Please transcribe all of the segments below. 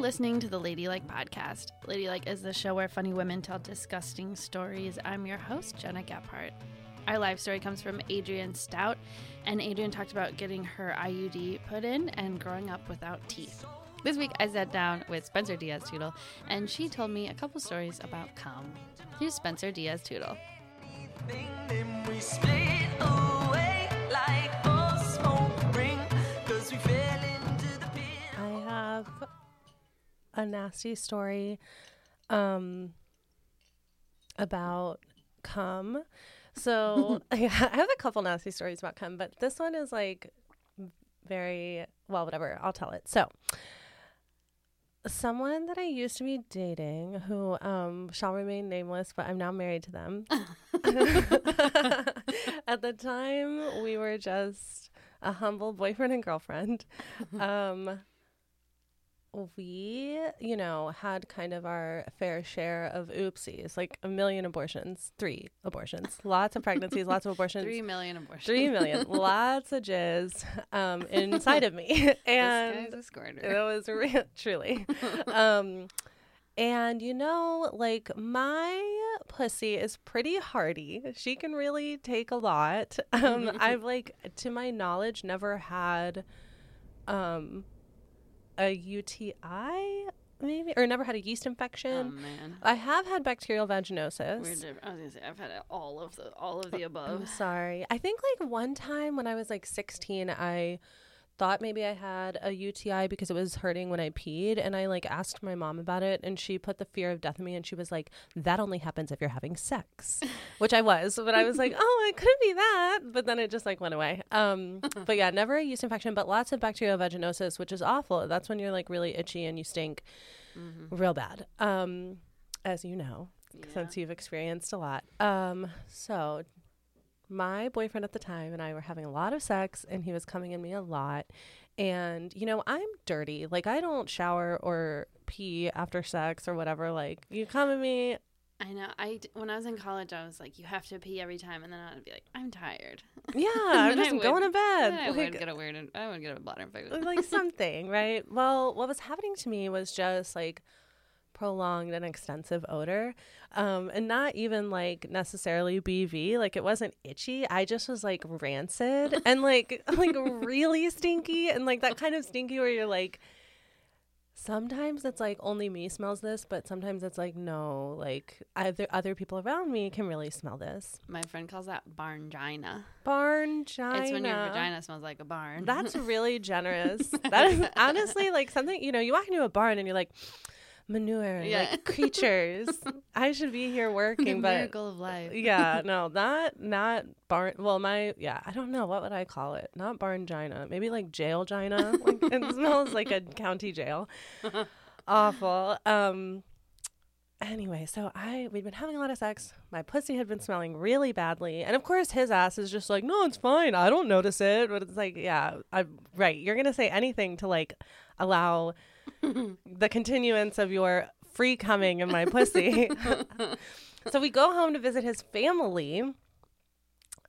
listening to the Ladylike podcast. Ladylike is the show where funny women tell disgusting stories. I'm your host, Gena Gephart. Our live story comes from Adrienne Stout, and Adrienne talked about getting her IUD put in and growing up without teeth. This week, I sat down with Spencer Diaz Tootle, and she told me a couple stories about cum. Here's Spencer Diaz Tootle. I have a nasty story um about cum. So I have a couple nasty stories about cum, but this one is like very well, whatever. I'll tell it. So someone that I used to be dating who um shall remain nameless, but I'm now married to them. At the time we were just a humble boyfriend and girlfriend. Um we, you know, had kind of our fair share of oopsies, like a million abortions, three abortions, lots of pregnancies, lots of abortions. Three million abortions. Three million, lots of jizz um, inside of me, and this guy's a it was real, truly. um, and you know, like my pussy is pretty hardy. She can really take a lot. Um, I've like, to my knowledge, never had um, a UTI, maybe, or never had a yeast Oh infection. man. I have had bacterial vaginosis. We're I was gonna say I've had all of the all of the oh, above. I'm sorry. I think like one time when I was like 16, I thought maybe I had a UTI because it was hurting when I peed. And I like asked my mom about it and she put the fear of death in me and she was like, that only happens if you're having sex, which I was. But I was like, oh, it couldn't be that. But then it just like went away. Um, but yeah, never a yeast infection, but lots of bacterial vaginosis, which is awful. That's when you're like really itchy and you stink real bad. Um, as you know, since you've experienced a lot. Um, so my boyfriend at the time and I were having a lot of sex and he was coming in me a lot. And, you know, I'm dirty. Like, I don't shower or pee after sex or whatever. Like, you come at me. I know. I when I was in college, I was like, you have to pee every time, and then I'd be like, I'm tired. Yeah, I'm just would- going to bed. I Like, would get a weird. I would get a bladder infection. like something, right? Well, what was happening to me was just like prolonged and extensive odor. Um, and not even like necessarily BV. Like it wasn't itchy. I just was like rancid and like like really stinky and like that kind of stinky where you're like sometimes it's like only me smells this, but sometimes it's like no, like other other people around me can really smell this. My friend calls that barngina. Barn gina. It's when your vagina smells like a barn. That's really generous. That is honestly like something, you know, you walk into a barn and you're like, manure, Yeah. like creatures. I should be here working, but miracle of life. yeah, no, not not barn. Well, my yeah, I don't know what would I call it. Not barn gina, maybe like jail gina. Like, it smells like a county jail. Awful. Um. Anyway, so I we'd been having a lot of sex. My pussy had been smelling really badly, and of course his ass is just like, no, it's fine. I don't notice it. But it's like, yeah, I right. You're gonna say anything to like allow the continuance of your free coming in my pussy. so we go home to visit his family.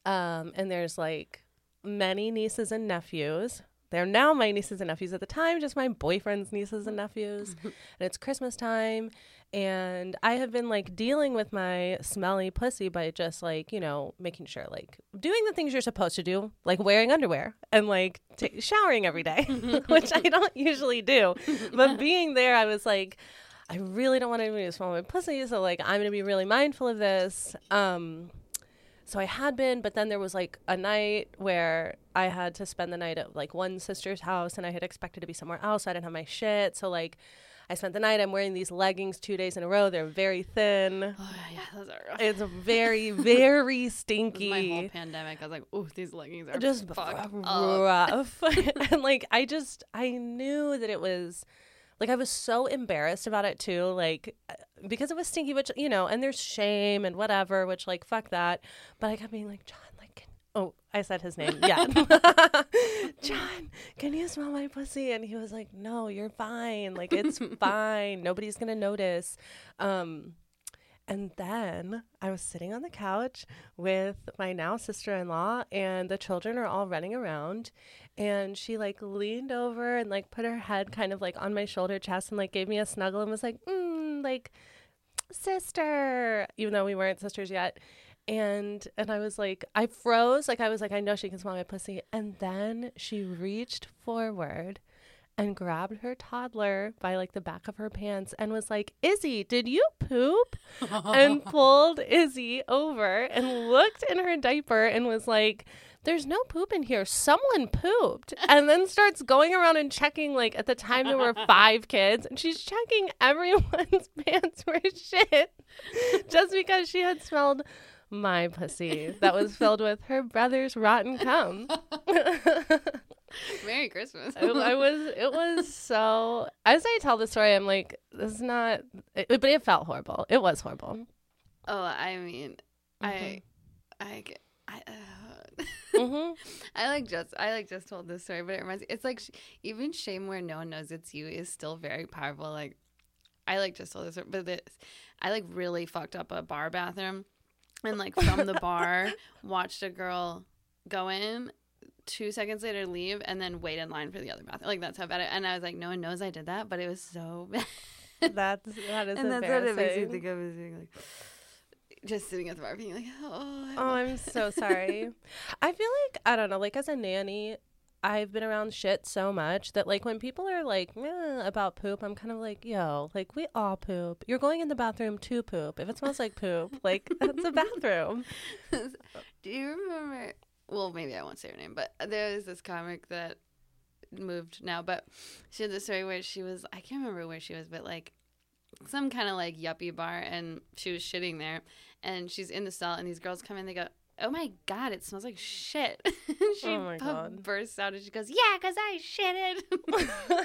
Um, and there's like many nieces and nephews. They're now my nieces and nephews at the time, just my boyfriend's nieces and nephews. and it's Christmas time. And I have been like dealing with my smelly pussy by just like, you know, making sure like doing the things you're supposed to do, like wearing underwear and like t- showering every day, which I don't usually do. But being there, I was like, I really don't want anybody to smell my pussy. So like, I'm going to be really mindful of this. Um, so I had been, but then there was like a night where I had to spend the night at like one sister's house and I had expected to be somewhere else. I didn't have my shit. So like I spent the night. I'm wearing these leggings two days in a row. They're very thin. Oh yeah, those are rough. It's very, very stinky. my whole pandemic. I was like, oh, these leggings are just fucked f- up. rough. and like I just I knew that it was like I was so embarrassed about it too, like because it was stinky, which you know, and there's shame and whatever, which like fuck that. But I kept being like, John, oh, I said his name, yeah, John, can you smell my pussy? And he was like, No, you're fine, like it's fine, nobody's gonna notice. Um, And then I was sitting on the couch with my now sister in law, and the children are all running around. And she like leaned over and like put her head kind of like on my shoulder chest and like gave me a snuggle and was like, mm, like, sister, even though we weren't sisters yet. And and I was like, I froze. Like I was like, I know she can smell my pussy. And then she reached forward and grabbed her toddler by like the back of her pants and was like, Izzy, did you poop? and pulled Izzy over and looked in her diaper and was like, there's no poop in here. Someone pooped. And then starts going around and checking, like, at the time there were five kids, and she's checking everyone's pants for shit just because she had smelled my pussy that was filled with her brother's rotten cum. Merry Christmas. I, I was, it was so, as I tell the story, I'm like, this is not, it, but it felt horrible. It was horrible. Oh, I mean, I, I, I, I, uh, Mhm. I like just, I like just told this story, but it reminds me, it's like sh- even shame where no one knows it's you is still very powerful. Like, I like just told this, story, but this, I like really fucked up a bar bathroom, and like from the bar watched a girl go in. Two seconds later, leave and then wait in line for the other bathroom. Like that's how bad it. And I was like, no one knows I did that, but it was so bad. That's, that is and that's what it makes me think of is being like just sitting at the bar being like oh, Oh, I'm so sorry. I feel like I don't know, like as a nanny, I've been around shit so much that like when people are like "Eh," about poop, I'm kind of like, yo, like we all poop. You're going in the bathroom to poop. If it smells like poop, like it's a bathroom. do you remember well maybe i won't say her name but there was this comic that moved now but she had this story where she was i can't remember where she was but like some kind of like yuppie bar and she was shitting there and she's in the stall and these girls come in they go oh my god it smells like shit she Oh my God. bursts out and she goes yeah because i shitted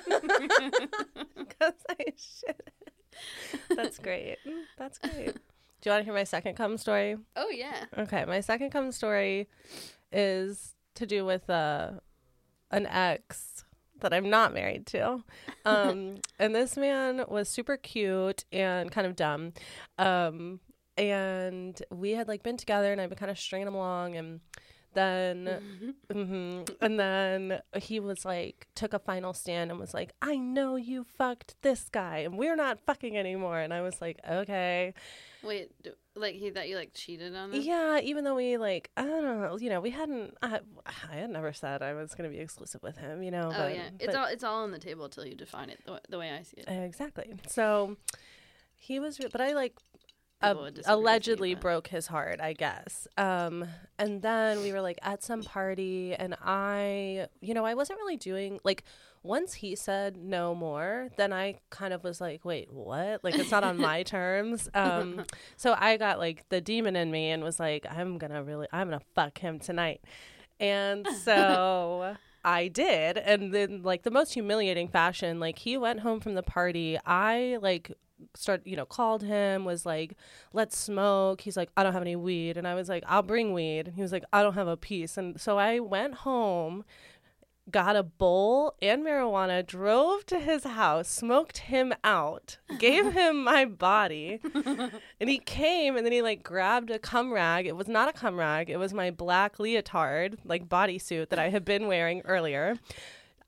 Because I shit. That's great. That's great. Do you want to hear my second cum story? oh yeah Okay, my second cum story is to do with uh, an ex that I'm not married to. Um, and this man was super cute and kind of dumb. Um, and we had like been together and I've been kind of stringing him along and then hmm and then he was like took a final stand and was like i know you fucked this guy and we're not fucking anymore and i was like okay wait do, like he thought you like cheated on him yeah, even though we like, I don't know, you know, we hadn't. I, I had never said I was going to be exclusive with him, you know. oh but, yeah it's but- all it's all on the table until you define it the, the way i see it exactly. So he was, re- but I like Disagree with me, allegedly broke his heart, I guess. Um, and then we were like at some party, and I, you know, I wasn't really doing like. Once he said no more, then I kind of was like, wait, what? Like it's not on my terms. Um, so I got like the demon in me and was like, I'm gonna really, I'm gonna fuck him tonight. And so I did. And then, like, the most humiliating fashion, like, he went home from the party. I, like, start you know called him was like let's smoke. He's like i don't have any weed. And i was like i'll bring weed. And he was like i don't have a piece. And so i went home got a bowl and marijuana drove to his house smoked him out gave him my body and he came and then he like grabbed a cum rag. It was not a cum rag. It was my black leotard like bodysuit that i had been wearing earlier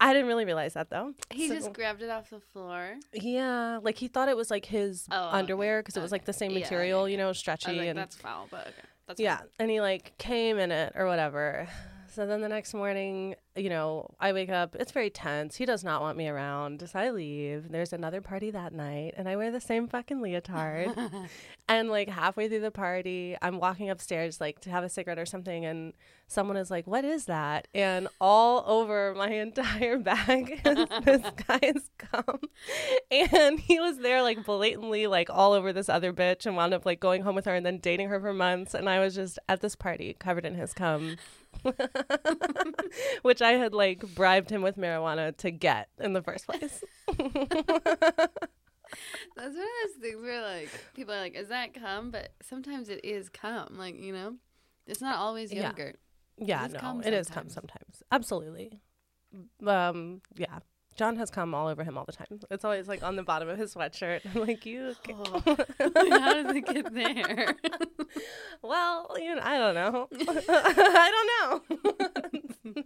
i didn't really realize that though He So- just grabbed it off the floor. yeah, like he thought it was like his Oh, underwear because it was like the same Yeah, material, okay. you know, stretchy like, and that's foul, but okay. That's yeah, and he like came in it or whatever. So then the next morning, you know, I wake up. It's very tense. He does not want me around. So I leave. There's another party that night, and I wear the same fucking leotard. and like halfway through the party, I'm walking upstairs like to have a cigarette or something, and someone is like, "What is that?" And all over my entire bag is this guy's cum, and he was there like blatantly like all over this other bitch, and wound up like going home with her and then dating her for months. And I was just at this party covered in his cum. Which I had like bribed him with marijuana to get in the first place. That's one of those things where like people are like, "Is that cum?" But sometimes it is cum. Like you know, it's not always Yeah. yogurt. Yeah, is no, it is cum sometimes. sometimes. Absolutely. Um, yeah. John has come all over him all the time. It's always like on the bottom of his sweatshirt. I'm like, you. ca- Oh. How does it get there? Well, you know, I don't know. I don't know.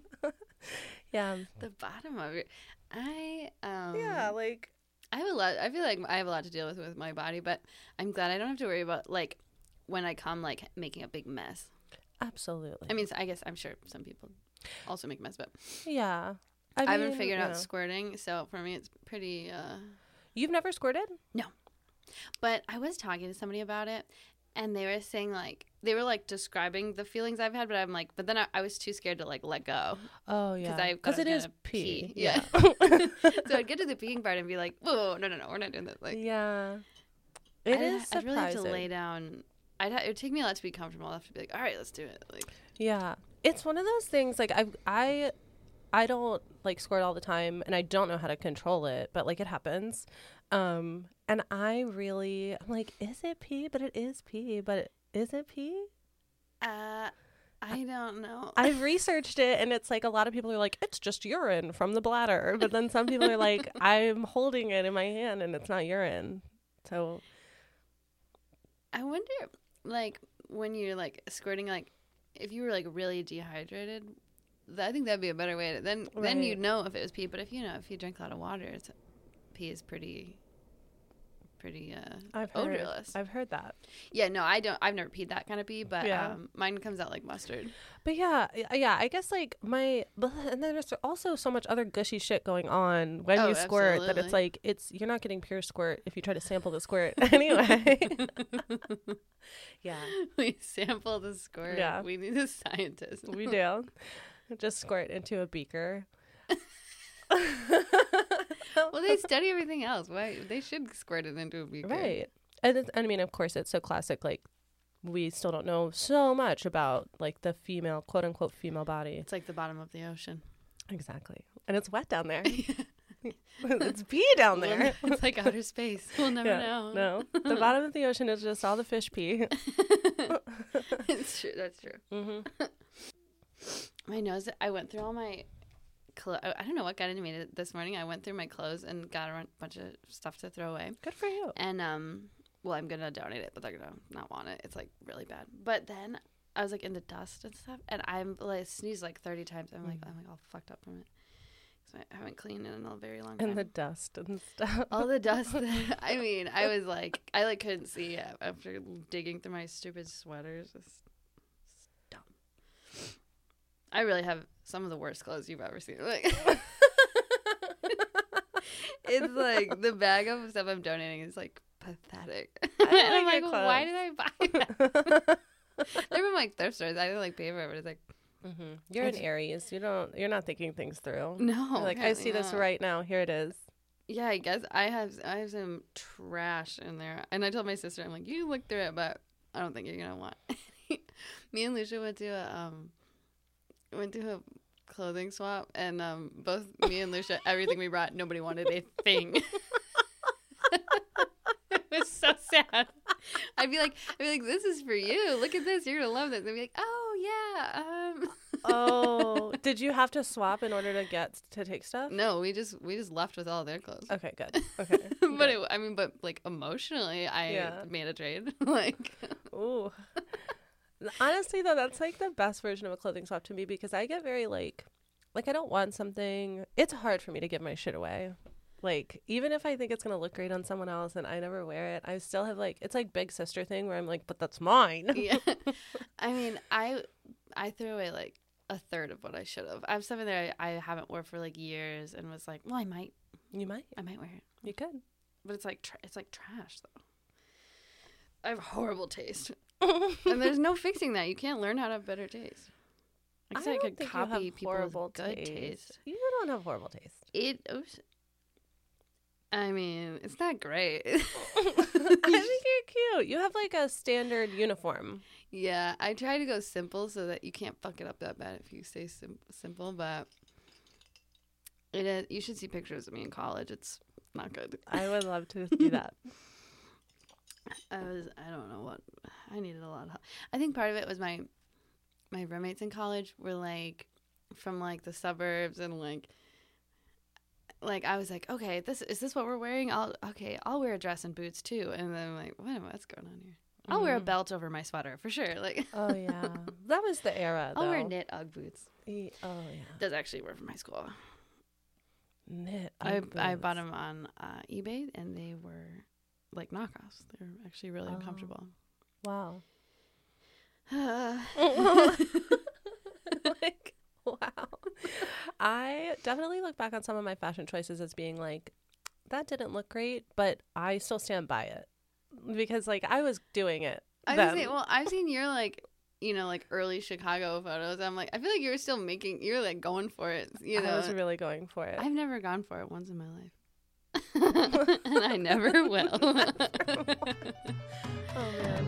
yeah. the bottom of it. I um Yeah. Like. I have a lot. I feel like I have a lot to deal with with my body, but I'm glad I don't have to worry about like when I come like making a big mess. Absolutely. I mean, I guess I'm sure some people also make a mess, but yeah. I, haven't figured you out squirting, so for me it's pretty. uh You've never squirted? No, but I was talking to somebody about it, and they were saying like they were like describing the feelings I've had, but I'm like, but then I, I was too scared to like let go Oh yeah. Because it is pee. pee. Yeah. so I'd get to the peeing part and be like, whoa, no, no, no, we're not doing this. Like, yeah. It I'd, is I'd really have to lay down. I'd ha- it would take me a lot to be comfortable. I'd have to be like, all right, let's do it. Like, Yeah. It's one of those things like I I I don't like squirt all the time and I don't know how to control it, but like it happens. Um and I really I'm like is it pee? But it is pee, but is it pee? uh, I don't know. I've researched it and it's like a lot of people are like it's just urine from the bladder, but then some people are like I'm holding it in my hand and it's not urine. So I wonder, like, when you're like squirting, like, if you were like really dehydrated, I think that'd be a better way to then then you'd know if it was pee. But if you know if you drink a lot of water, it's pee is pretty pretty uh I've heard odorless. I've heard that. yeah, no, I don't. I've never peed that kind of pee, but Yeah. um, mine comes out like mustard. But yeah, yeah, I guess like my, and then there's also so much other gushy shit going on when Oh, you squirt that it's like it's you're not getting pure squirt if you try to sample the squirt anyway. yeah, we sample the squirt. Yeah. we need a scientist. we do. Just squirt into a beaker. well, they study everything else. Why they should squirt it into a beaker, Right, and it's, I mean, of course, it's so classic. Like we still don't know so much about like the female, quote unquote, female body. It's like the bottom of the ocean. Exactly, and it's wet down there. it's pee down there. it's like outer space. We'll never Yeah, know. No, the bottom of the ocean is just all the fish pee. it's true. That's true. hmm My nose. I went through all my. Clo- I don't know what got into me this morning. I went through my clothes and got a bunch of stuff to throw away. Good for you. And um, well, I'm gonna donate it, but they're gonna not want it. It's like really bad. But then I was like in the dust and stuff, and I'm like sneezed like 30 times. I'm like I'm like all fucked up from it. I haven't cleaned it in a very long time. And the dust and stuff. all the dust. that- I mean, I was like, I like couldn't see after digging through my stupid sweaters. Dumb. I really have some of the worst clothes you've ever seen. Like, it's like the bag of stuff I'm donating is like pathetic. and I'm like your why did I buy that? They're from like thrift stores. I didn't like pay for it, but it's like, hmm You're an Aries. You don't. You're not thinking things through. no. You're like I see apparently this right now. Here it is. Yeah, I guess I have I have some trash in there, and I told my sister, I'm like, you look through it, but I don't think you're gonna want. Me and Lucia went to a um, went to a clothing swap, and um, both me and Lucia, everything we brought, nobody wanted a thing. it was so sad. I'd be like, I'd be like, this is for you. Look at this. You're gonna love this. They'd be like, oh yeah. Um. Oh, did you have to swap in order to get to take stuff? no, we just we just left with all their clothes. Okay, good. Okay. but it, I mean, but like emotionally, I Yeah. made a trade. like, Ooh. Honestly, though, that's like the best version of a clothing swap to me because I get very like, like I don't want something. It's hard for me to give my shit away. Like even if I think it's gonna look great on someone else and I never wear it, I still have like it's like big sister thing where I'm like, but that's mine. yeah. I mean, I I threw away like a third of what I should have. I have something that I, I haven't wore for like years, and was like, well, I might, You might. I might wear it, You could. but it's like tra- it's like trash though. I have horrible taste, and there's no fixing that. You can't learn how to have better taste. I guess I, don't could think you copy have people's horrible good taste. taste. You don't have horrible taste. It. oops. I mean, it's not great. I think you're cute. You have like a standard uniform. Yeah, I try to go simple so that you can't fuck it up that bad if you stay sim- simple. But it is. You should see pictures of me in college. It's not good. I would love to do that. I was. I don't know what. I needed a lot of. help. I think part of it was my my roommates in college were like from like the suburbs and like like I was like, okay, this is this what we're wearing? I'll okay, I'll wear a dress and boots too. And then I'm like, a what's going on here? I'll wear a Mhm. belt over my sweater for sure. Like Oh yeah, that was the era. I'll wear knit UGG boots. E- Oh yeah, Does actually work for my school. knit. I Ugg I boots. bought them on uh, eBay and they were like knockoffs. They're actually really Oh. uncomfortable. Wow. I like wow. I definitely look back on some of my fashion choices as being like that didn't look great, but I still stand by it because like I was doing it. I was saying, well, I've seen your like, you know, like early Chicago photos. I'm like, I feel like you were still making, you're like going for it. You know, I was really going for it. I've never gone for it once in my life. And I never will. oh man.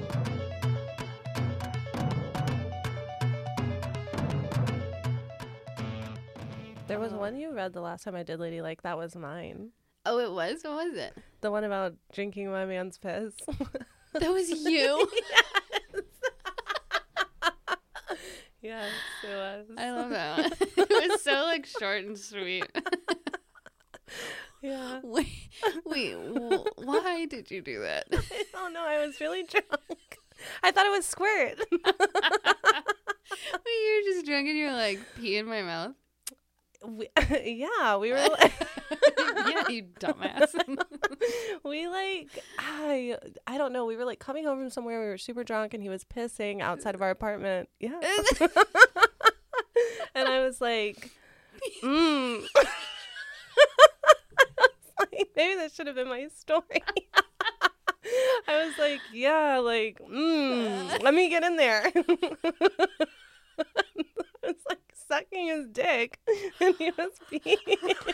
There was Oh. one you read the last time I did Ladylike. That was mine. oh, it was? What was it? The one about drinking my man's piss. That was you. yes, it was. I love that. one. it was so like short and sweet. Yeah. Wait, wait, wh- why did you do that? oh no, I was really drunk. I thought it was squirt. Wait, you were just drunk and you're like pee in my mouth. we, yeah, we were. Like, yeah, you dumbass. we like I I don't know. We were like coming home from somewhere. We were super drunk, and he was pissing outside of our apartment. Yeah, and I was like, mm. Like, maybe that should have been my story. I was like, yeah, like, mm, let me get in there. I was like sucking his dick, and he was peeing.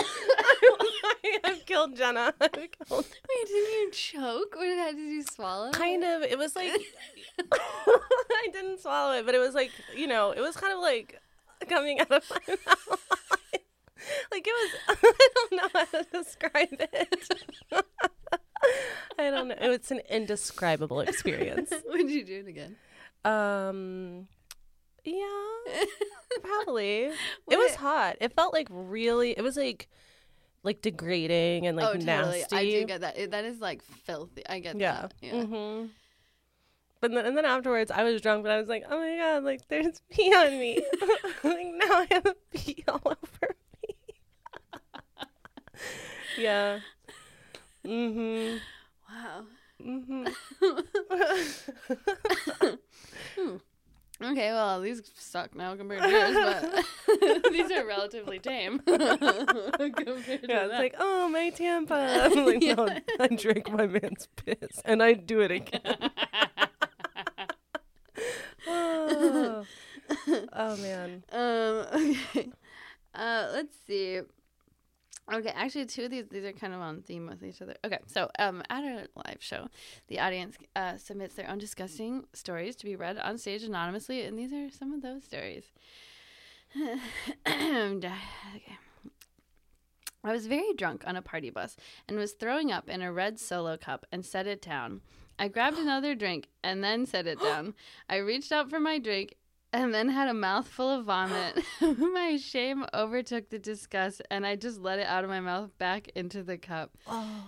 I have killed Gena. I've killed Wait, didn't you choke? Or did, did you swallow? kind of it was like i didn't swallow it but it was like you know it was kind of like coming out of my mouth like it was i don't know how to describe it i don't know It's an indescribable experience Would you do it again? um yeah probably it was hot it felt like really it was like like degrading and like oh, totally. nasty I do get that. It, that is like filthy. I get Yeah. that. Yeah. hmm But then, and then afterwards, I was drunk, but I was like, "Oh my god! Like, there's pee on me. like now I have pee all over me." yeah. Mhm. Wow. Mhm. Okay, well, these suck now compared to yours, but these are relatively tame compared to Yeah, it's that. like, "Oh my tampon." I'm like, no, I drink my man's piss, and I do it again. Oh. oh man. Um. Okay. Uh. Let's see. Okay. Actually, two of these these are kind of on theme with each other. Okay. So, um, at our live show, the audience uh, submits their own disgusting stories to be read on stage anonymously, and these are some of those stories. okay. I was very drunk on a party bus and was throwing up in a red solo cup and set it down. I grabbed another drink and then set it down. I reached out for my drink and then had a mouthful of vomit. my shame overtook the disgust and I just let it out of my mouth back into the cup. Oh.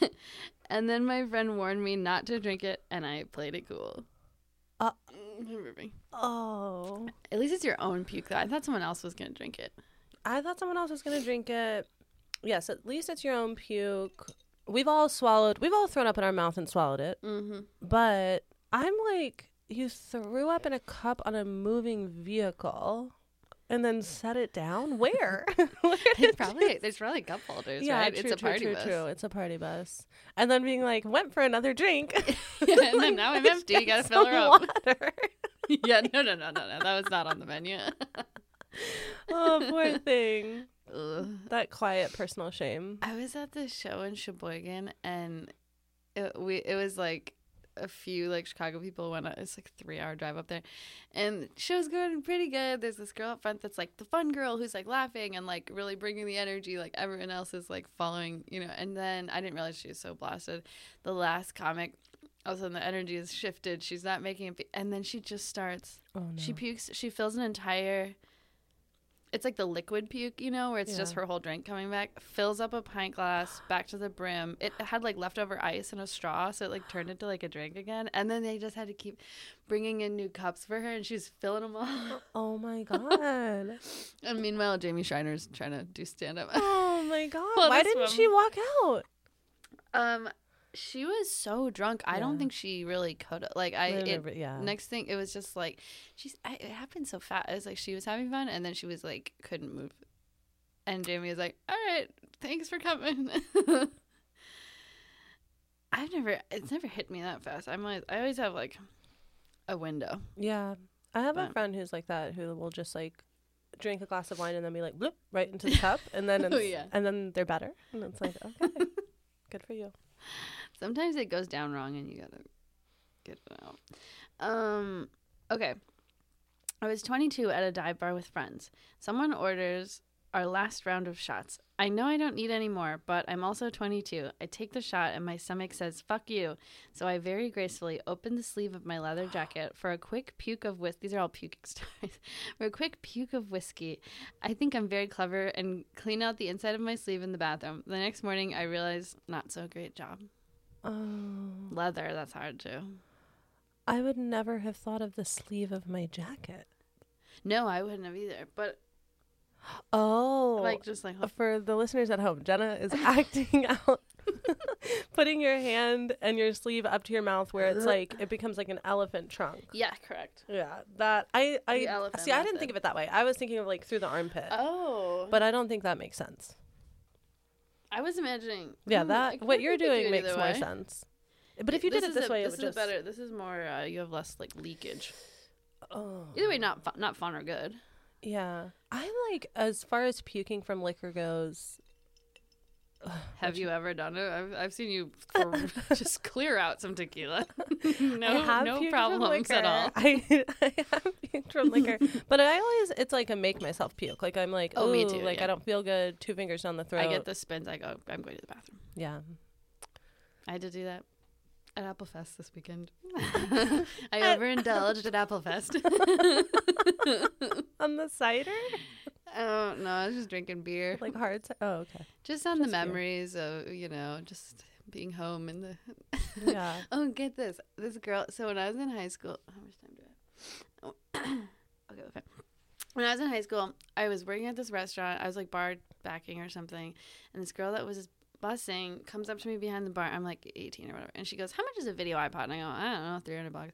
and then my friend warned me not to drink it and I played it cool. Uh. Mm, Oh. At least it's your own puke though. I thought someone else was going to drink it. I thought someone else was gonna drink it. Yes, at least it's your own puke. We've all swallowed. We've all thrown up in our mouth and swallowed it. Mm-hmm. But I'm like, you threw up in a cup on a moving vehicle, and then set it down. Where? Where probably there's probably cup holders, yeah, right? true, it's a true, party true, bus. true. It's a party bus, and then being like, went for another drink. and then now I'm empty. You gotta fill her up. Water. yeah, no, no, no, no, no. That was not on the menu. oh, poor thing. Ugh. That quiet personal shame. I was at this show in Sheboygan, and it, we it was like a few like Chicago people went. Up, it's like a three hour drive up there, and the show's going pretty good. There's this girl up front that's like the fun girl who's like laughing and like really bringing the energy. Like everyone else is like following, you know. And then I didn't realize she was so blasted. The last comic all of a sudden the energy is shifted. She's not making it, and then she just starts. Oh no. She pukes. She fills an entire. It's like the liquid puke, you know, where it's just her whole drink coming back. Fills up a pint glass back to the brim. It had like leftover ice and a straw, so it like turned into like a drink again. And then they just had to keep bringing in new cups for her, and she's filling them all. oh my god. and meanwhile, Jamie Shiner's trying to do stand up. oh my god. Why didn't one- she walk out? Um, she was so drunk. I don't think she really could. Like I, No, no, it, yeah. next thing it was just like she's. I, it happened so fast. It was like she was having fun, and then she was like couldn't move, and Jamie was like, "All right, thanks for coming." I've never. It's never hit me that fast. I'm always. I always have like a window. Yeah. I have a friend who's like that who will just like drink a glass of wine and then be like bloop right into the cup and then Oh, yeah. and then they're better. And it's like, okay. Good for you. Sometimes it goes down wrong, and you gotta get it out. Um. Okay. I was 22 at a dive bar with friends. Someone orders our last round of shots. I know I don't need any more, but I'm also 22. I take the shot and my stomach says, fuck you. So I very gracefully open the sleeve of my leather jacket for a quick puke of whiskey. These are all puking stories. for a quick puke of whiskey. I think I'm very clever and clean out the inside of my sleeve in the bathroom. The next morning, I realize, not so great job. Oh. Leather, that's hard too. I would never have thought of the sleeve of my jacket. No, I wouldn't have either. But Oh. like, just like, for the listeners at home, Gena is acting out putting your hand and your sleeve up to your mouth where it's like it becomes like an elephant trunk. yeah, correct. Yeah, that I I see. I didn't method. think of it that way. I was thinking of like through the armpit, Oh, but I don't think that makes sense. I was imagining. Yeah, that what you're doing makes more way. sense. But if you did it this a- way, this it is just better. This is more. Uh, you have less like leakage. Oh, Either way, not fun, not fun or good. yeah. I'm like as far as puking from liquor goes. Have you ever done it? I've, I've seen you for, just clear out some tequila. No, no problems at all. I, I have puked from liquor, but I always it's like a make myself puke. Like I'm like, Oh, oh, me too, Like yeah. I don't feel good. Two fingers down the throat. I get the spins. I go. I'm going to the bathroom. Yeah. I had to do that at Applefest this weekend. I overindulged at Applefest. On the cider, oh no, I was just drinking beer. like hard. Oh, okay. Just on the Just beer. memories of you know just being home and the. Yeah. oh, get this! This girl. So when I was in high school, how much time do I? have? Oh, okay, okay. When I was in high school, I was working at this restaurant. I was like bar backing or something, and this girl that was busing comes up to me behind the bar. I'm like 18 or whatever, and she goes, "How much is a video iPod?" And I go, "I don't know, 300 bucks."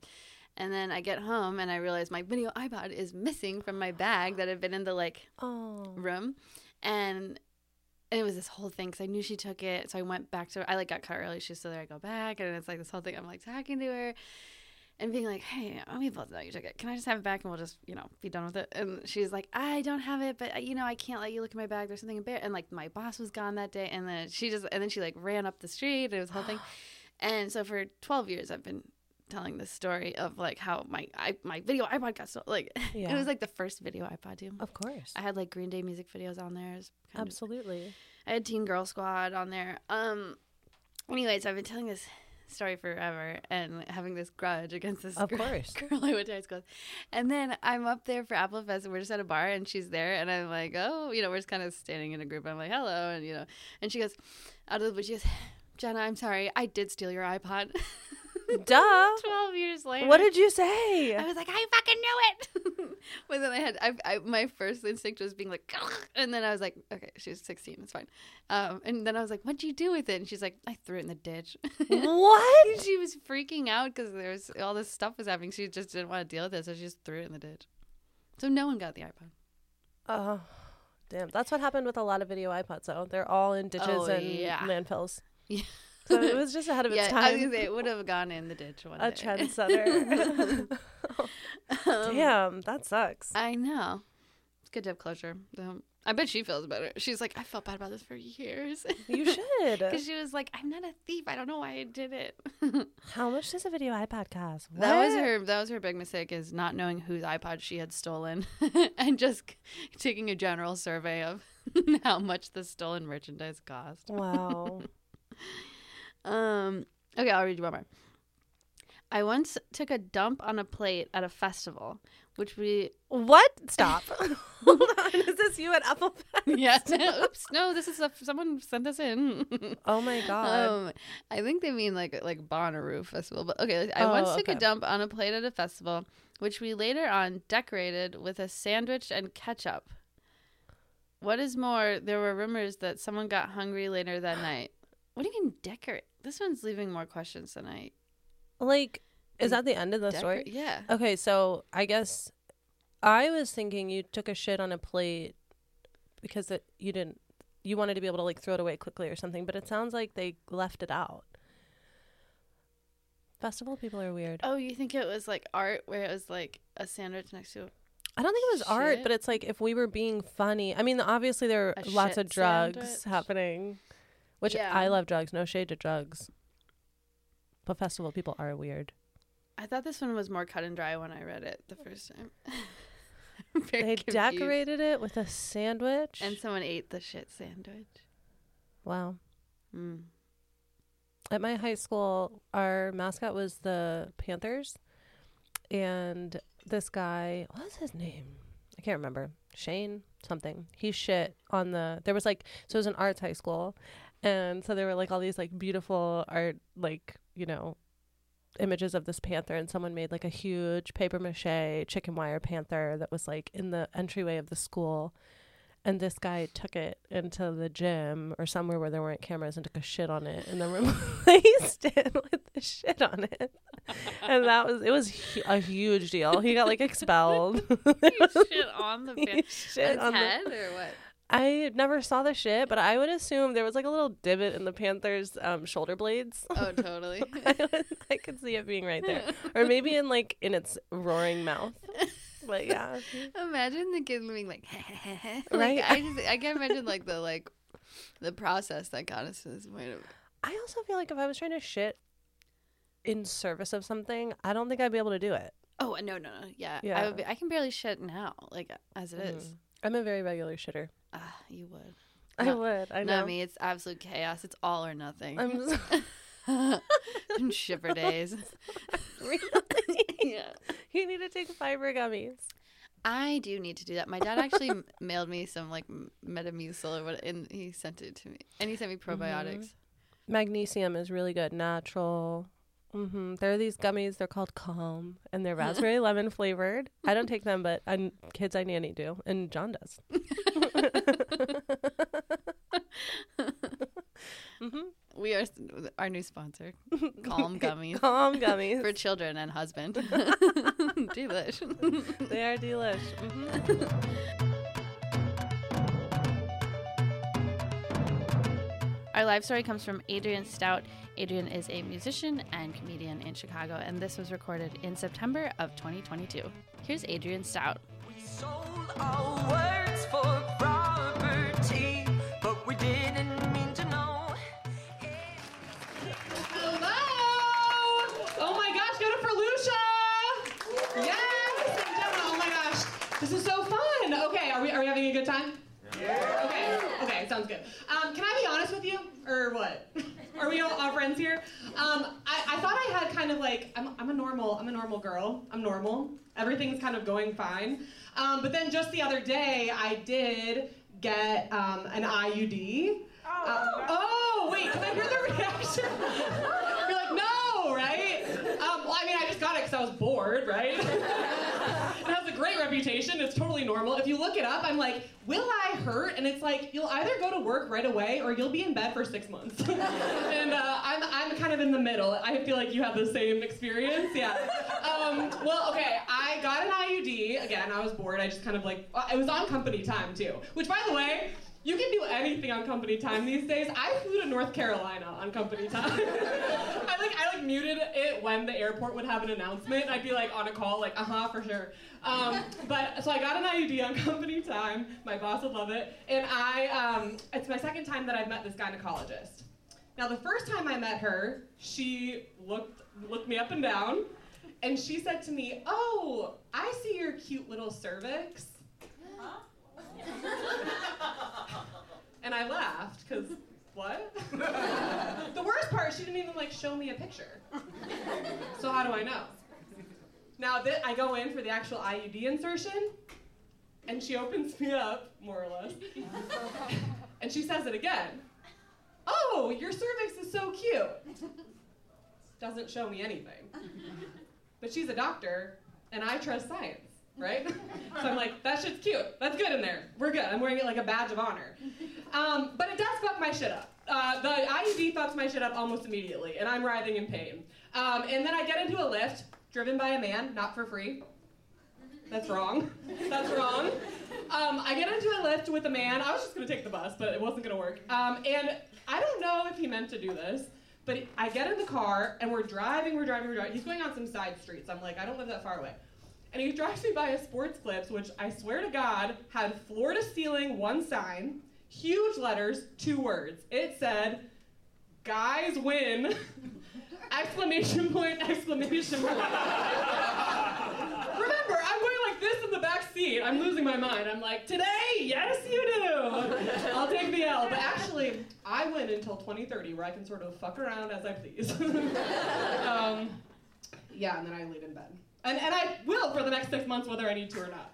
And then I get home and I realize my video iPod is missing from my bag that had been in the like Oh. room and and it was this whole thing because I knew she took it. So I went back to her. I like got cut early. She's still there. I go back, and it's like this whole thing. I'm like talking to her and being like, "Hey, we both know you took it. Can I just have it back and we'll just, you know, be done with it?" And she's like, "I don't have it, but uh, you know, I can't let you look in my bag. There's something embarrassing." And like my boss was gone that day, and then she just and then she like ran up the street. And it was a whole thing. And so for 12 years, I've been telling this story of like how my I, my video iPod got stolen. Like Yeah. it was like the first video iPod too. Of course. I had like Green Day music videos on there. Was of- Absolutely. I had Teen Girl Squad on there. Um. Anyways, I've been telling this story forever and having this grudge against this Of girl, course. girl I went to high school. And then I'm up there for Apple Fest and we're just at a bar and she's there and I'm like, oh, you know, we're just kind of standing in a group. I'm like, hello. And, you know, and she goes, out of the blue, she goes, Gena, I'm sorry. I did steal your iPod. Duh. 12 years later. What did you say? I was like, I fucking knew it. but then I had, I, I, my first instinct was being like, and then I was like, okay, she was 16, it's fine. Um, and then I was like, what'd you do with it? And she's like, I threw it in the ditch. what? she was freaking out because there was all this stuff was happening. She just didn't want to deal with it, so she just threw it in the ditch. So no one got the iPod. Oh, damn. That's what happened with a lot of video iPods, though. They're all in ditches Oh, and yeah. landfills. Yeah. So it was just ahead of its yeah, I was time. say it would have gone in the ditch one a day. trendsetter. Um, Damn, that sucks. I know. It's good to have closure. Um, I bet she feels better. She's like, I felt bad about this for years. You should. Because she was like, I'm not a thief. I don't know why I did it. How much does a video iPod cost? That was her. That was her big mistake is not knowing whose iPod she had stolen, and just taking a general survey of how much the stolen merchandise cost. Wow. Um. Okay, I'll read you one more. I once took a dump on a plate at a festival, which we What? Stop. Hold on. Is this you at Apple Fest? yeah. Oops. No, this is a, someone sent this in. Oh my god. um, I think they mean like like Bonnaroo festival, but okay. I Oh, once took a dump on a plate at a festival, which we later on decorated with a sandwich and ketchup. What is more, there were rumors that someone got hungry later that night. What do you mean decorate? This one's leaving more questions than I. like, is that the end of the decor- story? Yeah. Okay, so I guess I was thinking you took a shit on a plate because it, you didn't you wanted to be able to like throw it away quickly or something, but it sounds like they left it out. Festival people are weird. Oh, you think it was like art where it was like a sandwich next to I don't think it was art, but it's like if we were being funny. I mean, obviously there are A lots of drugs sandwich? happening, which Yeah. I love drugs. No shade to drugs, but festival people are weird. I thought this one was more cut and dry when I read it the first time. They confused. decorated it with a sandwich. and someone ate the shit sandwich. wow. Mm. At my high school, our mascot was the Panthers, and this guy, what was his name? I can't remember. Shane something. He shit on the. There was like so it was an arts high school, and so there were like all these like beautiful art like you know images of this panther and someone made like a huge paper mache chicken wire panther that was like in the entryway of the school. And this guy took it into the gym or somewhere where there weren't cameras and took a shit on it and then replaced it with the shit on it. And that was it was hu- a huge deal. He got like expelled. Shit on the He shit on the- head or what? I never saw the shit, but I would assume there was like a little divot in the panther's um, shoulder blades. Oh, totally. I, would- I could see it being right there, or maybe in like in its roaring mouth. But yeah, imagine the kid being like, like, Right? I just I can't imagine like the like the process that got us to this point of I also feel like if I was trying to shit in service of something, I don't think I'd be able to do it. Oh no no no yeah Yeah. I would be, I can barely shit now like as it is. Mhm. I'm a very regular shitter. Ah, you would. I No, would. I know. Not me. It's absolute chaos. It's all or nothing. I'm so, Shipper days. really. yeah. You need to take fiber gummies. I do need to do that. My dad actually mailed me some like Metamucil or what, and he sent it to me. And he sent me probiotics. Magnesium is really good, natural. hmm There are these gummies. They're called Calm, and they're raspberry lemon flavored. I don't take them, but I, kids I nanny do, and John does. Hmm We are our new sponsor, Calm Gummies Calm gummies. for children and husband. Delish. they are delish. hmm Our live story comes from Adrienne Stout. Adrienne is a musician and comedian in Chicago, and this was recorded in September of 2022. Here's Adrienne Stout. Time? Yeah. Okay, okay, sounds good. Um, can I be honest with you? Or what? Are we all, all friends here? Um, I, I thought I had kind of like I'm, I'm a normal I'm a normal girl. I'm normal. Everything's kind of going fine. Um, but then just the other day I did get um, an IUD. Uh, oh wait, can I hear the reaction? You're like, no, right? Um, well, I mean, I just got it because I was bored, right? reputation. It's totally normal. If you look it up, I'm like, will I hurt? And it's like, you'll either go to work right away or you'll be in bed for six months. and uh, I'm, I'm kind of in the middle. I feel like you have the same experience. Yeah. Um, well, okay, I got an IUD. Again, I was bored. I just kind of like, uh, it was on company time too. Which, by the way, you can do anything on company time these days. I flew to North Carolina on company time. I like I like muted it when the airport would have an announcement. I'd be like on a call, like uh huh for sure. Um, but so I got an IUD on company time. My boss would love it, and I um, it's my second time that I've met this gynecologist. Now the first time I met her, she looked looked me up and down, and she said to me, "Oh, I see your cute little cervix." And I laughed because what? the worst part, she didn't even like show me a picture. So how do I know? Now th- I go in for the actual IUD insertion, and she opens me up, more or less, and she says it again. Oh, your cervix is so cute. Doesn't show me anything. But she's a doctor, and I trust science, right? so I'm like, that shit's cute. That's good in there. We're good. I'm wearing it like a badge of honor. Um, but it does fuck my shit up. Uh, the IUD fucks my shit up almost immediately, and I'm writhing in pain. Um, and then I get into a Lyft driven by a man, not for free. That's wrong. That's wrong. Um, I get into a Lyft with a man. I was just gonna take the bus, but it wasn't gonna work. Um, and I don't know if he meant to do this, but I get in the car and we're driving, we're driving, we're driving. He's going on some side streets. I'm like, I don't live that far away. And he drives me by a sports clips, which I swear to God had floor to ceiling one sign, huge letters, two words. It said, "Guys win!" exclamation point! Exclamation point! Remember, I'm going like this in the back seat. I'm losing my mind. I'm like, today, yes, you do. I'll take the L. But actually, I win until 2030, where I can sort of fuck around as I please. um, yeah, and then I laid in bed. And, and I will for the next six months, whether I need to or not.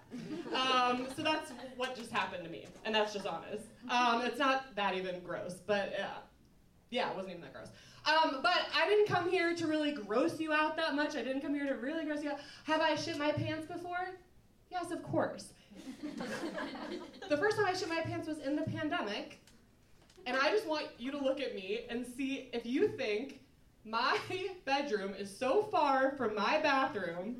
Um, so that's what just happened to me, and that's just honest. Um, it's not that even gross, but uh, yeah, it wasn't even that gross. Um, but I didn't come here to really gross you out that much. I didn't come here to really gross you out. Have I shit my pants before? Yes, of course. the first time I shit my pants was in the pandemic, and I just want you to look at me and see if you think my bedroom is so far from my bathroom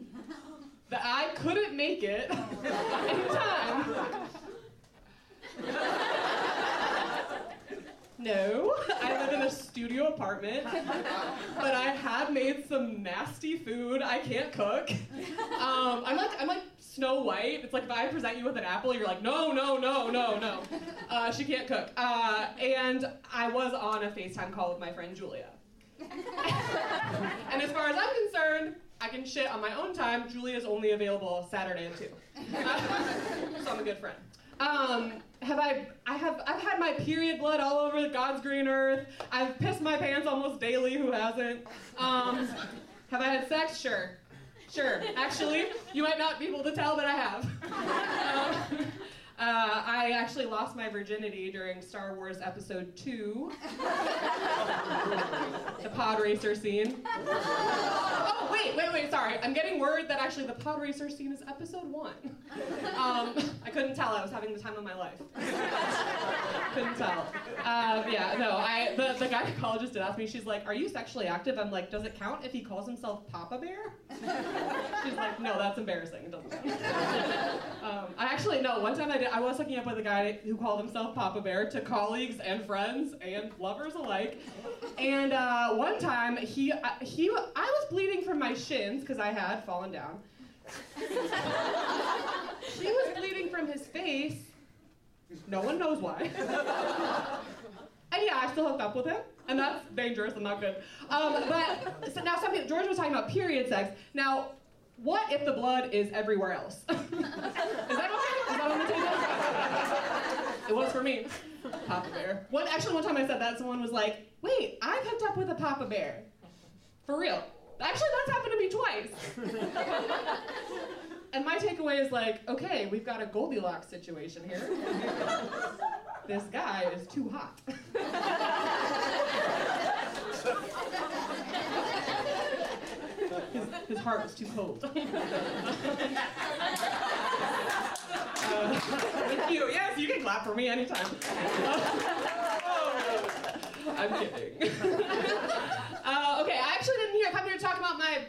that I couldn't make it in time. No, I live in a studio apartment, but I have made some nasty food. I can't cook. Um, I'm like I'm like Snow White. It's like if I present you with an apple, you're like, no, no, no, no, no. Uh, she can't cook. Uh, and I was on a FaceTime call with my friend Julia. and as far as I'm concerned, I can shit on my own time. Julia's only available Saturday at two, so I'm a good friend. Um, have I? I have. I've had my period blood all over God's green earth. I've pissed my pants almost daily. Who hasn't? Um, have I had sex? Sure. Sure. Actually, you might not be able to tell, but I have. Um, uh, I actually lost my virginity during Star Wars Episode 2, the pod racer scene. Oh, wait, wait, wait, sorry. I'm getting word that actually the pod racer scene is Episode 1. Um, I couldn't tell. I was having the time of my life. couldn't tell. Um, yeah, no, I, the, the gynecologist did ask me, she's like, Are you sexually active? I'm like, Does it count if he calls himself Papa Bear? She's like, No, that's embarrassing. It doesn't count. Um, I actually, no, one time I did. I was hooking up with a guy who called himself Papa Bear to colleagues and friends and lovers alike. And uh, one time he uh, he I was bleeding from my shins because I had fallen down. he was bleeding from his face. No one knows why. And yeah, I still hooked up with him, and that's dangerous and not good. Um, but so now, some people, George was talking about period sex. Now, what if the blood is everywhere else? is that okay? Is that on the table? It was for me. Papa Bear. One, actually, one time I said that, someone was like, "Wait, I've hooked up with a Papa Bear, for real." Actually, that's happened to me twice. and my takeaway is like, okay, we've got a Goldilocks situation here. this guy is too hot. his, his heart was too cold. Uh, thank you. Yes, you can clap for me anytime. I'm kidding. Uh, okay, I actually didn't here come here to talk about my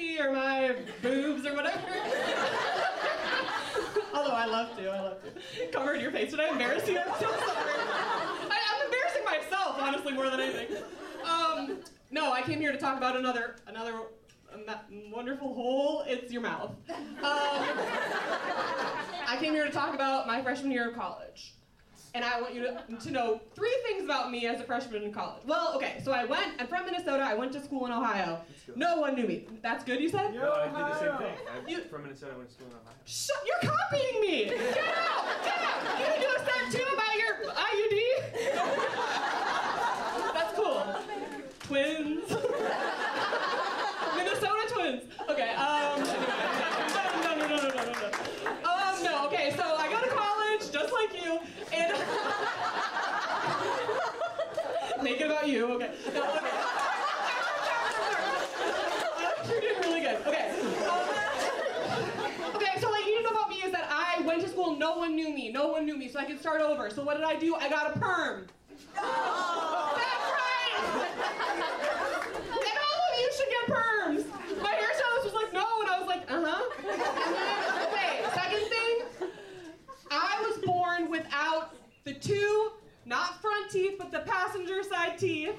pussy or my boobs or whatever. Although I love to, I love to. Cover your face. Did I embarrass you? I'm so sorry. I, I'm embarrassing myself, honestly, more than anything. Um, no, I came here to talk about another another um, wonderful hole. It's your mouth. Um, I came here to talk about my freshman year of college and I want you to, to know three things about me as a freshman in college. Well, okay, so I went, I'm from Minnesota, I went to school in Ohio. No one knew me. That's good, you said? No, I did the same thing. I'm you, from Minnesota, I went to school in Ohio. Shut, you're copying me! Get out! Get out! You can do a step two about your IUD? That's cool. Twins. you. Okay. No, okay. You're doing really good. Okay. Um, okay, so what you know about me is that I went to school, no one knew me, no one knew me, so I could start over. So what did I do? I got a perm. Oh. That's right! and all of you should get perms. My hairstylist was like, no, and I was like, uh-huh. Okay, second thing, I was born without the two not front teeth, but the passenger side teeth.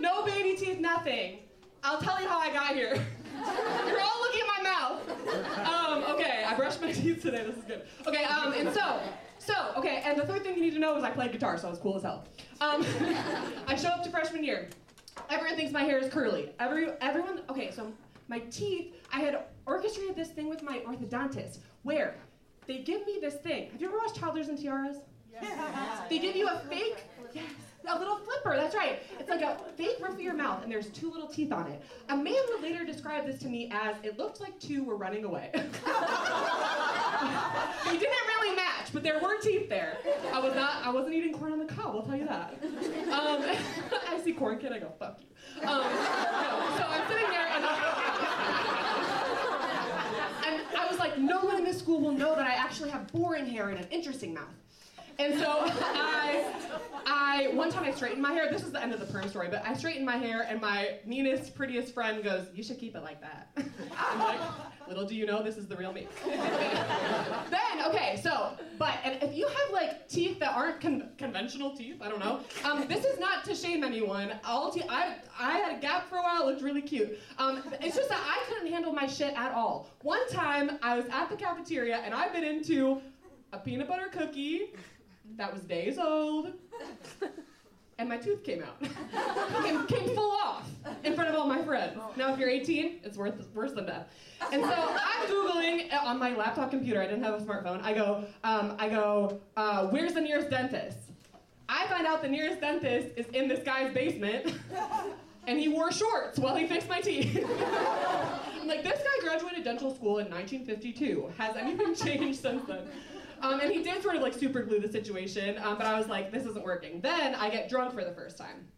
No baby teeth, nothing. I'll tell you how I got here. You're all looking at my mouth. Um, okay, I brushed my teeth today. This is good. Okay, um, and so, so, okay, and the third thing you need to know is I played guitar, so I was cool as hell. Um, I show up to freshman year. Everyone thinks my hair is curly. Every, everyone, okay, so my teeth, I had orchestrated this thing with my orthodontist where they give me this thing. Have you ever watched Toddlers and Tiaras? They give you a fake, a little flipper. That's right. It's like a fake roof of your mouth, and there's two little teeth on it. A man would later describe this to me as it looked like two were running away. they didn't really match, but there were teeth there. I was not. I wasn't eating corn on the cob. I'll tell you that. Um, I see corn kid. I go fuck you. Um, no, so I'm sitting there and. And I was like, no one in this school will know that I actually have boring hair and an interesting mouth. And so I, I, one time I straightened my hair. This is the end of the perm story, but I straightened my hair, and my meanest, prettiest friend goes, "You should keep it like that." I'm like, little do you know, this is the real me. then, okay, so, but, and if you have like teeth that aren't con- conventional teeth, I don't know. Um, this is not to shame anyone. All te- I, I had a gap for a while. It looked really cute. Um, it's just that I couldn't handle my shit at all. One time, I was at the cafeteria, and I bit into a peanut butter cookie that was days old, and my tooth came out. came, came full off in front of all my friends. Now, if you're 18, it's worth, worse than death. And so I'm googling on my laptop computer. I didn't have a smartphone. I go, um, I go, uh, where's the nearest dentist? I find out the nearest dentist is in this guy's basement, and he wore shorts while he fixed my teeth. I'm like, this guy graduated dental school in 1952. Has anything changed since then? Um, and he did sort of like super glue the situation, um, but I was like, this isn't working. Then I get drunk for the first time.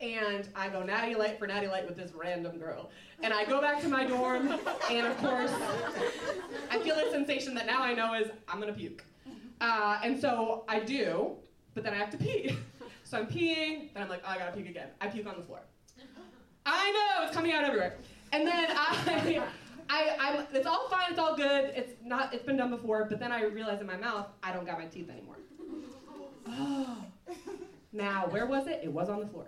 And I go natty light for natty light with this random girl. And I go back to my dorm, and of course, I feel a sensation that now I know is I'm gonna puke. Uh, and so I do, but then I have to pee. So I'm peeing, then I'm like, oh, I gotta puke again. I puke on the floor. I know, it's coming out everywhere. And then I, I, I'm, it's all fine, it's all good. It's not, it's been done before. But then I realize in my mouth, I don't got my teeth anymore. now, where was it? It was on the floor.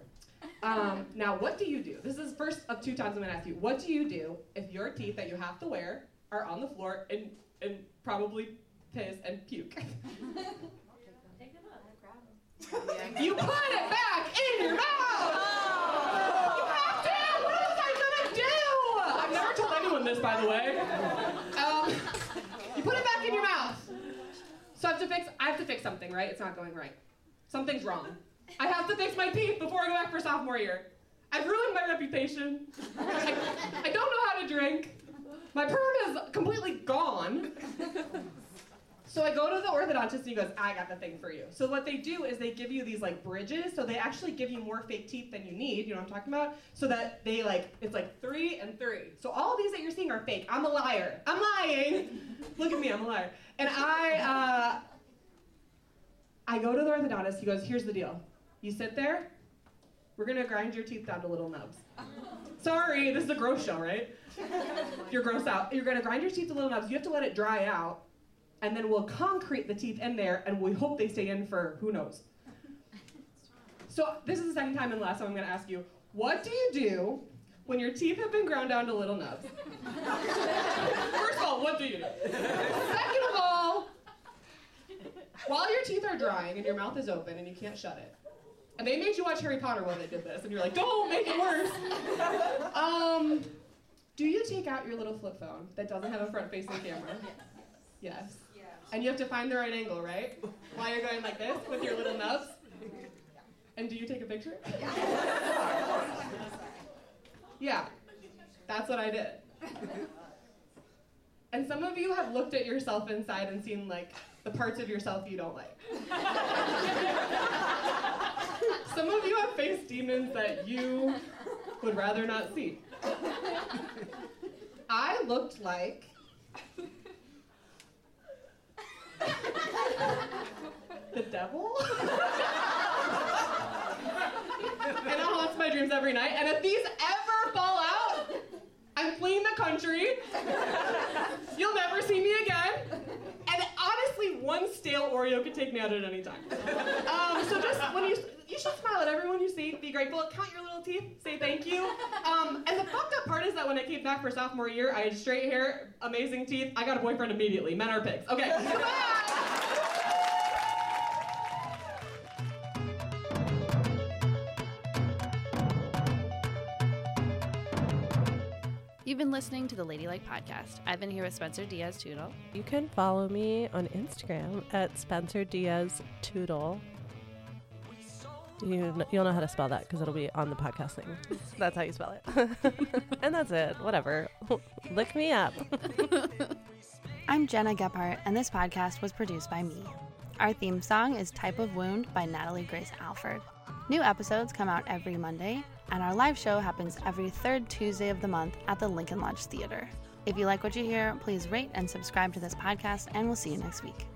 Um, now, what do you do? This is first of two times I'm gonna ask you. What do you do if your teeth that you have to wear are on the floor and, and probably piss and puke? You put it back in your mouth! You have to! What else am I gonna do? I've never told anyone this, by the way. Um, you put it back in your mouth. So I have to fix. I have to fix something, right? It's not going right. Something's wrong. I have to fix my teeth before I go back for sophomore year. I've ruined my reputation. I, I don't know how to drink. My perm is completely gone. So I go to the orthodontist and he goes, I got the thing for you. So what they do is they give you these like bridges. So they actually give you more fake teeth than you need. You know what I'm talking about? So that they like, it's like three and three. So all these that you're seeing are fake. I'm a liar. I'm lying. Look at me, I'm a liar. And I, uh, I go to the orthodontist. He goes, here's the deal. You sit there. We're gonna grind your teeth down to little nubs. Sorry, this is a gross show, right? You're gross out. You're gonna grind your teeth to little nubs. You have to let it dry out and then we'll concrete the teeth in there, and we hope they stay in for who knows. So this is the second time and last time I'm going to ask you, what do you do when your teeth have been ground down to little nubs? First of all, what do you do? Second of all, while your teeth are drying and your mouth is open and you can't shut it, and they made you watch Harry Potter while they did this, and you're like, don't make it worse. Um, do you take out your little flip phone that doesn't have a front-facing camera? Yes. And you have to find the right angle, right? While you're going like this with your little nubs. And do you take a picture? Yeah. That's what I did. And some of you have looked at yourself inside and seen like the parts of yourself you don't like. some of you have faced demons that you would rather not see. I looked like the devil? and it haunts my dreams every night. And if these ever fall out, I'm fleeing the country. You'll never see me again. And honestly, one stale Oreo could take me out at any time. Um, so just when you you should smile at everyone you see, be grateful, count your little teeth, say thank you. Um, and the fucked up part is that when I came back for sophomore year, I had straight hair, amazing teeth. I got a boyfriend immediately. Men are pigs. Okay. You've been listening to the Ladylike Podcast. I've been here with Spencer Diaz Tootle. You can follow me on Instagram at Spencer Diaz Tootle. You, kn- you'll know how to spell that because it'll be on the podcast thing. That's how you spell it. and that's it. Whatever. Lick me up. I'm Gena Gephart, and this podcast was produced by me. Our theme song is Type of Wound by Natalie Grace Alford. New episodes come out every Monday, and our live show happens every third Tuesday of the month at the Lincoln Lodge Theater. If you like what you hear, please rate and subscribe to this podcast, and we'll see you next week.